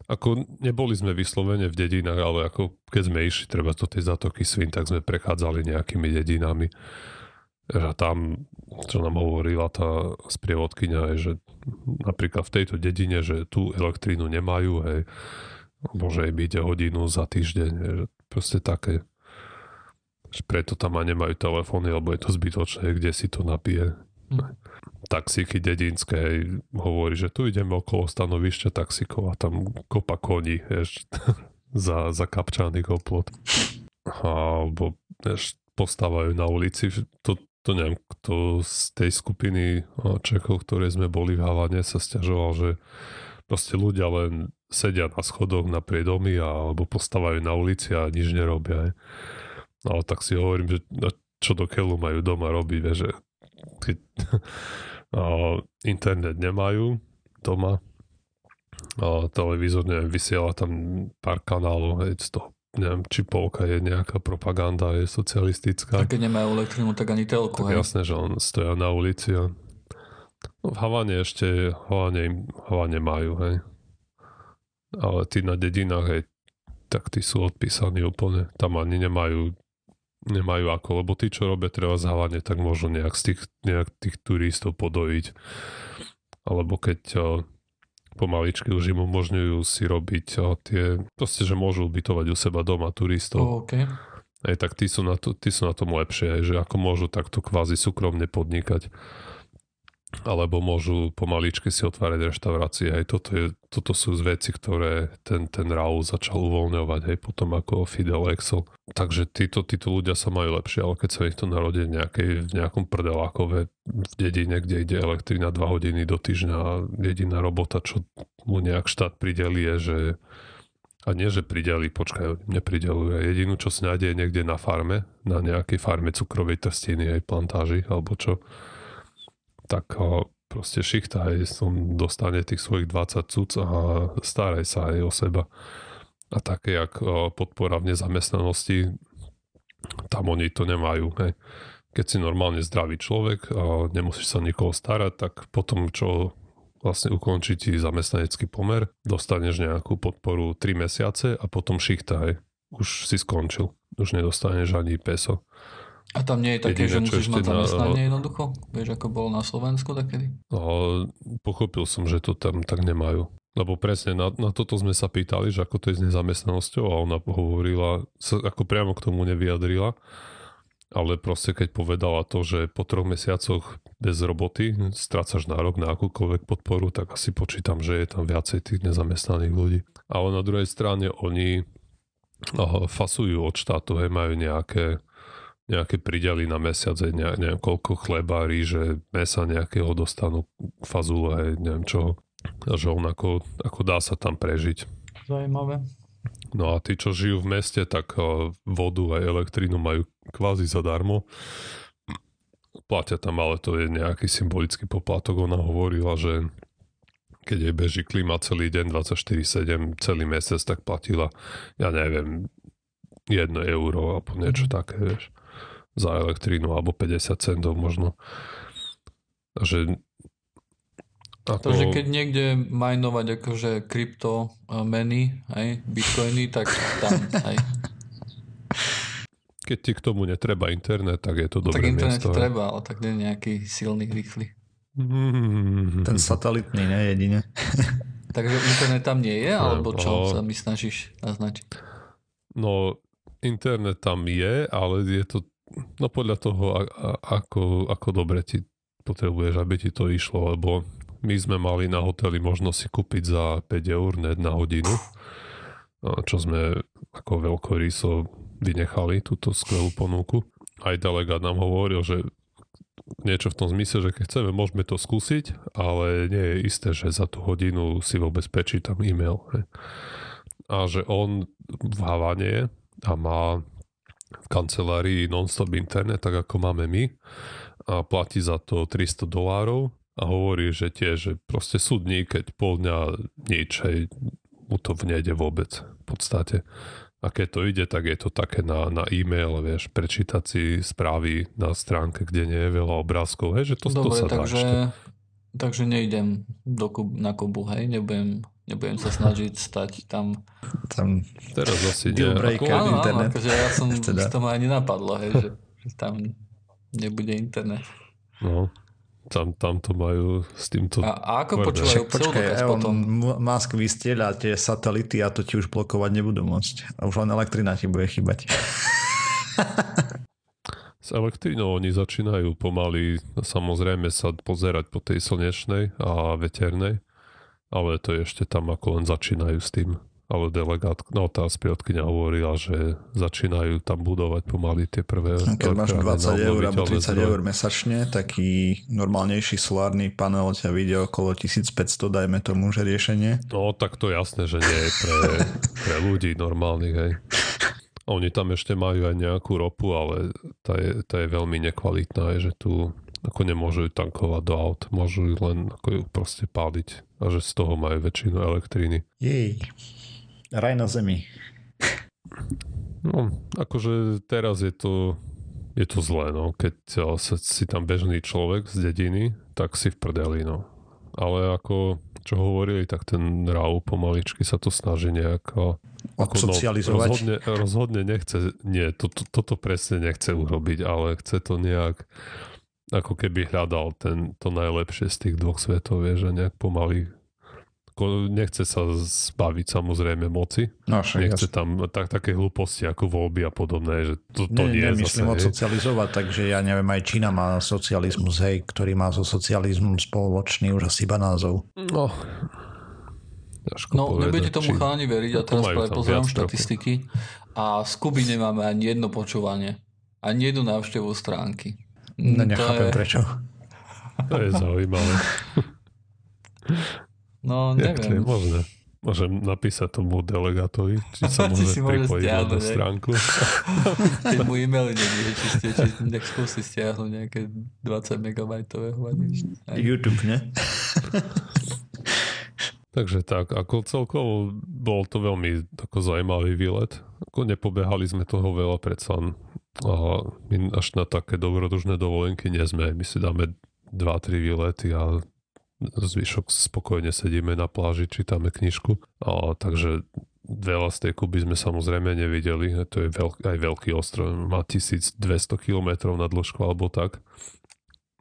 ako neboli sme vyslovene v dedinách, ale ako keď sme išli treba do tej zatoky Svin, tak sme prechádzali nejakými dedinami. A tam, čo nám hovorila tá sprievodkynia, je, že napríklad v tejto dedine, že tú elektrínu nemajú, hej, môže im ide hodinu za týždeň, hej, proste také. Že preto tam aj nemajú telefóny, lebo je to zbytočné, kde si to napije. Hm. Taxíky dedinské, hej, hovorí, že tu ideme okolo stanovišťa taxíkov a tam kopa koní, vieš, za, za kapčaný oplot. Alebo, vieš, postávajú na ulici, to, to neviem, kto z tej skupiny Čechov, ktoré sme boli v Havane, sa stiažoval, že proste ľudia len sedia na schodoch na priedomy alebo postávajú na ulici a nič nerobia. No tak si hovorím, že čo do keľu majú doma robiť, že keď internet nemajú doma, a televízor, neviem, vysiela tam pár kanálov, hej, z toho neviem, či polka je nejaká propaganda, je socialistická. A keď nemajú elektrinu, tak ani telku, tak hej? jasné, že on stoja na ulici a no, v Havane ešte, Havane, Havane majú, hej. Ale tí na dedinách, hej, tak tí sú odpísaní úplne. Tam ani nemajú nemajú ako, lebo tí, čo robia treba zhávanie, tak môžu nejak, z tých, nejak tých turistov podojiť. Alebo keď o, pomaličky už im umožňujú si robiť o, tie, proste, že môžu ubytovať u seba doma turistov. Oh, okay. Aj tak tí sú, na to, tí sú na tom lepšie, že ako môžu takto kvázi súkromne podnikať alebo môžu pomaličky si otvárať reštaurácie. Aj toto, je, toto sú veci, ktoré ten, ten Raúl začal uvoľňovať aj potom ako Fidel Excel. Takže títo, títo ľudia sa majú lepšie, ale keď sa ich to narodí nejakej, v nejakom prdelákove v dedine, kde ide elektrina 2 hodiny do týždňa a jediná robota, čo mu nejak štát prideli je, že a nie, že prideli, počkaj, nepridelujú. Jedinú, čo si je niekde na farme, na nejakej farme cukrovej trstiny aj plantáži, alebo čo tak proste šichta aj som dostane tých svojich 20 cuc a staraj sa aj o seba. A také, jak podpora v nezamestnanosti, tam oni to nemajú. Hej. Keď si normálne zdravý človek a nemusíš sa nikoho starať, tak potom, čo vlastne ukončí ti zamestnanecký pomer, dostaneš nejakú podporu 3 mesiace a potom šichta. Hej. Už si skončil. Už nedostaneš ani peso. A tam nie je také, Jedine, že musíš mať zamestnanie na... jednoducho? Vieš, ako bolo na Slovensku takedy? No, pochopil som, že to tam tak nemajú. Lebo presne na, na toto sme sa pýtali, že ako to je s nezamestnanosťou a ona hovorila, sa ako priamo k tomu nevyjadrila, ale proste keď povedala to, že po troch mesiacoch bez roboty strácaš nárok na akúkoľvek podporu, tak asi počítam, že je tam viacej tých nezamestnaných ľudí. Ale na druhej strane oni fasujú od štátu, hej, majú nejaké nejaké prideli na mesiac, ne, neviem koľko chleba, ríže, mesa nejakého dostanú, fazule, neviem čo. A že on ako, ako dá sa tam prežiť. Zajímavé. No a tí, čo žijú v meste, tak vodu aj elektrínu majú kvázi zadarmo. Platia tam, ale to je nejaký symbolický poplatok. Ona hovorila, že keď jej beží klima celý deň 24-7, celý mesiac, tak platila, ja neviem, 1 euro alebo niečo mm. také, vieš za elektrínu alebo 50 centov možno. Že ako... To, že keď niekde majnovať akože krypto e, meny, aj, bitcoiny, tak tam, aj. Keď ti k tomu netreba internet, tak je to dobré Tak internet miesto, treba, ale tak nie nejaký silný, rýchly. Ten satelitný, ne, jedine. Takže internet tam nie je, alebo čo no, sa mi snažíš naznačiť? No, internet tam je, ale je to No podľa toho, a, a, ako, ako dobre ti potrebuješ, aby ti to išlo, lebo my sme mali na hoteli možnosť si kúpiť za 5 eur net na hodinu, čo sme ako veľkoryso vynechali, túto skvelú ponuku. Aj delegát nám hovoril, že niečo v tom zmysle, že keď chceme, môžeme to skúsiť, ale nie je isté, že za tú hodinu si vôbec tam e-mail. A že on v Havane a má v kancelárii non-stop internet, tak ako máme my a platí za to 300 dolárov a hovorí, že tiež, že proste sú dní, keď pol dňa nič, hej, mu to nejde vôbec v podstate. A keď to ide, tak je to také na, na e-mail, vieš, prečítať si správy na stránke, kde nie je veľa obrázkov, hej, že to, Dobre, to sa takže, dá takže nejdem do na Kubu, hej, nebudem Nebudem sa snažiť stať tam. Tam teraz asi nie. Breaker, áno, internet. Áno, akože ja som, teda. to ma ani napadlo, hej, že, že tam nebude internet. No, tam, tam to majú s týmto... A, a ako počúvajú počkaj, potom? Musk vystieľa tie satelity a to ti už blokovať nebudú môcť. A už len elektrina ti bude chýbať. s elektrínou oni začínajú pomaly samozrejme sa pozerať po tej slnečnej a veternej, ale to je ešte tam ako len začínajú s tým ale delegát, no tá sprievodkynia hovorila, že začínajú tam budovať pomaly tie prvé... Keď máš 20 eur alebo 30 zdroje. eur mesačne, taký normálnejší solárny panel ťa vyjde okolo 1500, dajme tomu, že riešenie. No tak to jasné, že nie je pre, pre ľudí normálnych, hej. Oni tam ešte majú aj nejakú ropu, ale tá je, tá je veľmi nekvalitná, je, že tu ako nemôžu ju tankovať do aut, môžu ju len ako ju proste páliť a že z toho majú väčšinu elektriny. Jej raj na zemi. No, akože teraz je to, je to zlé, no. Keď sa, si tam bežný človek z dediny, tak si v prdeli, no. Ale ako, čo hovorili, tak ten RAU pomaličky sa to snaží nejak ako, no, rozhodne, rozhodne nechce, nie, to, to, toto presne nechce urobiť, ale chce to nejak ako keby hľadal ten, to najlepšie z tých dvoch svetov, vie, že nejak pomaly nechce sa zbaviť samozrejme moci. No, však, nechce jasne. tam tak, také hlúposti ako voľby a podobné, že to, to nie, nie je Nemyslím zase, odsocializovať, takže ja neviem, aj Čína má socializmus, hej, ktorý má so socializmom spoločný už asi iba názov. No, no nebudete tomu či... chalani veriť a teraz práve pozerám štatistiky a z Kuby nemáme ani jedno počúvanie, ani jednu návštevu stránky. No nechápem je... prečo. To je zaujímavé. No, neviem. Jak to je možné? Môžem napísať tomu delegátovi, či sa môže si pripojiť na tú stránku. Keď mu e-maily nevie, či ste, či nech skúsi stiahnuť nejaké 20 megabajtové YouTube, ne? Takže tak, ako celkovo bol to veľmi ako zaujímavý výlet. Ako nepobehali sme toho veľa predsa a my až na také dobrodružné dovolenky nie sme. My si dáme 2-3 výlety a zvyšok spokojne sedíme na pláži, čítame knižku. A, takže veľa z tej Kuby sme samozrejme nevideli. To je veľk, aj veľký ostrov, má 1200 km na dĺžku alebo tak.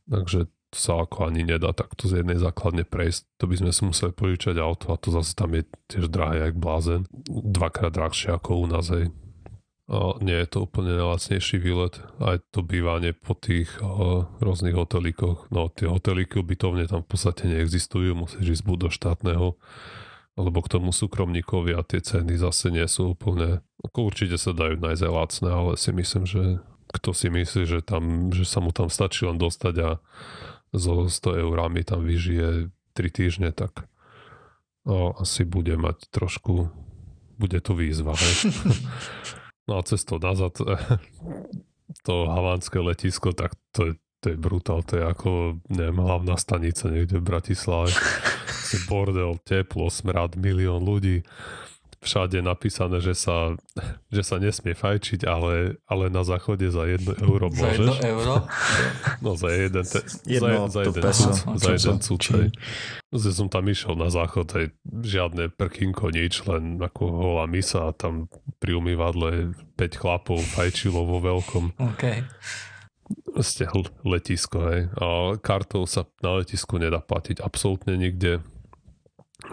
Takže to sa ako ani nedá takto z jednej základne prejsť. To by sme si museli požičať auto a to zase tam je tiež drahé jak blázen. Dvakrát drahšie ako u nás, hej. Nie je to úplne najlacnejší výlet. Aj to bývanie po tých rôznych hotelíkoch. No tie hotelíky ubytovne tam v podstate neexistujú, musíš ísť buď do štátneho alebo k tomu súkromníkovi a tie ceny zase nie sú úplne, ako určite sa dajú nájsť aj lacné, ale si myslím, že kto si myslí, že, tam, že sa mu tam stačí len dostať a so 100 eurami tam vyžije 3 týždne, tak no, asi bude mať trošku, bude to výzva. No a cestou nazad to havánske letisko, tak to je, to je brutál, to je ako, neviem, hlavná stanica niekde v Bratislave. bordel, teplo, smrad, milión ľudí všade napísané, že sa, že sa nesmie fajčiť, ale, ale na záchode za jedno euro môžeš. Za jedno euro? No za jeden, te, jedno za, za jeden peso, cud, za jeden cud, Zde som tam išiel na záchod, aj žiadne prkinko, nič, len ako holá misa a tam pri umývadle 5 chlapov fajčilo vo veľkom. Okay. Ste letisko, hej. A kartou sa na letisku nedá platiť absolútne nikde.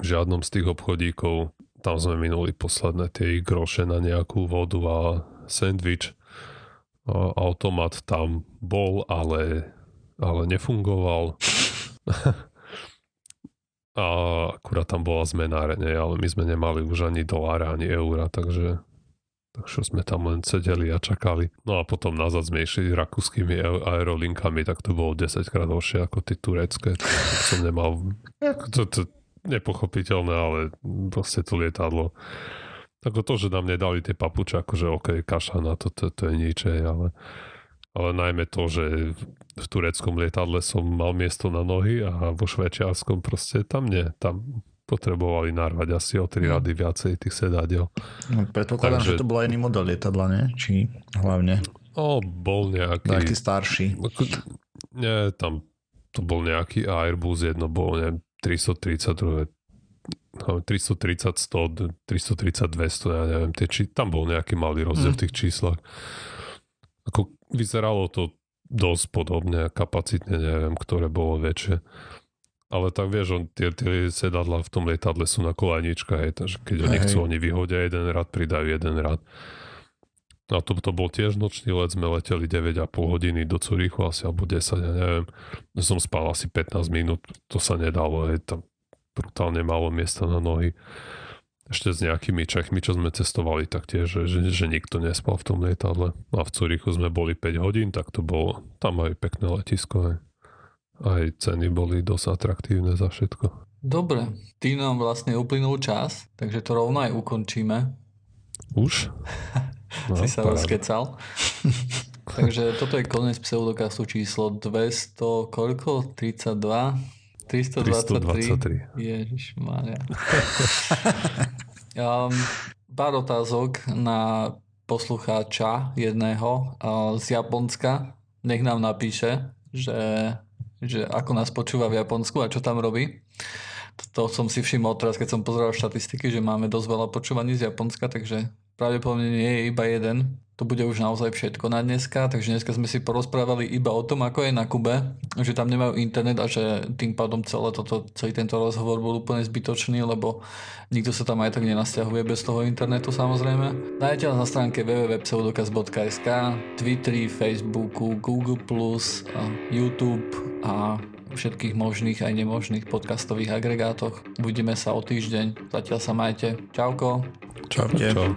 V žiadnom z tých obchodíkov tam sme minuli posledné tie groše na nejakú vodu a sandwich. A automat tam bol, ale, ale nefungoval. a akurát tam bola zmenáreň, ale my sme nemali už ani dolára, ani eura, takže Takže sme tam len sedeli a čakali. No a potom nazad sme išli rakúskymi aerolinkami, tak to bolo 10 krát horšie ako tie turecké. Tak som nemal... To, to, nepochopiteľné, ale proste to lietadlo. Ako to, že nám nedali tie papuče, akože OK, kaša na to, to, to je nič, ale, ale najmä to, že v tureckom lietadle som mal miesto na nohy a vo švečiarskom proste tam nie, tam potrebovali narvať asi o tri no. rady viacej tých sedadiel. No, predpokladám, Takže, že to bol iný model lietadla, nie? Či hlavne? O, bol nejaký... Taký starší. Nie, tam to bol nejaký Airbus, jedno bolo, neviem, 330, 330, 100, 330, 200, ja neviem, tie, či, tam bol nejaký malý rozdiel mm. v tých číslach. Ako vyzeralo to dosť podobne, kapacitne neviem, ktoré bolo väčšie. Ale tak vieš, on, tie, tie sedadla v tom lietadle sú na kolajnička, hej, takže keď oni chcú, oni vyhodia jeden rad, pridajú jeden rad. A to, to bol tiež nočný let, sme leteli 9,5 hodiny do Curíchu asi, alebo 10, ja neviem. Som spal asi 15 minút, to sa nedalo, je tam brutálne málo miesta na nohy. Ešte s nejakými Čechmi, čo sme cestovali, tak tiež, že, že, že nikto nespal v tom lietadle. A v Curíchu sme boli 5 hodín, tak to bolo tam aj pekné letisko. Aj, aj ceny boli dosť atraktívne za všetko. Dobre, tým nám vlastne uplynul čas, takže to rovno aj ukončíme. Už? No, si sa rozkecal. Takže toto je koniec pseudokastu číslo 200, koľko? 32? 323. 323. Ježišmária. um, pár otázok na poslucháča jedného uh, z Japonska. Nech nám napíše, že, že ako nás počúva v Japonsku a čo tam robí. To som si všimol teraz, keď som pozeral štatistiky, že máme dosť veľa počúvaní z Japonska, takže pravdepodobne nie je iba jeden. To bude už naozaj všetko na dneska, takže dneska sme si porozprávali iba o tom, ako je na Kube, že tam nemajú internet a že tým pádom celé toto, celý tento rozhovor bol úplne zbytočný, lebo nikto sa tam aj tak nenasťahuje bez toho internetu samozrejme. Nájdete nás na stránke www.pseudokaz.sk, Twitteri, Facebooku, Google+, YouTube a všetkých možných aj nemožných podcastových agregátoch. Uvidíme sa o týždeň. Zatiaľ sa majte. Čauko. Čaute. Čau.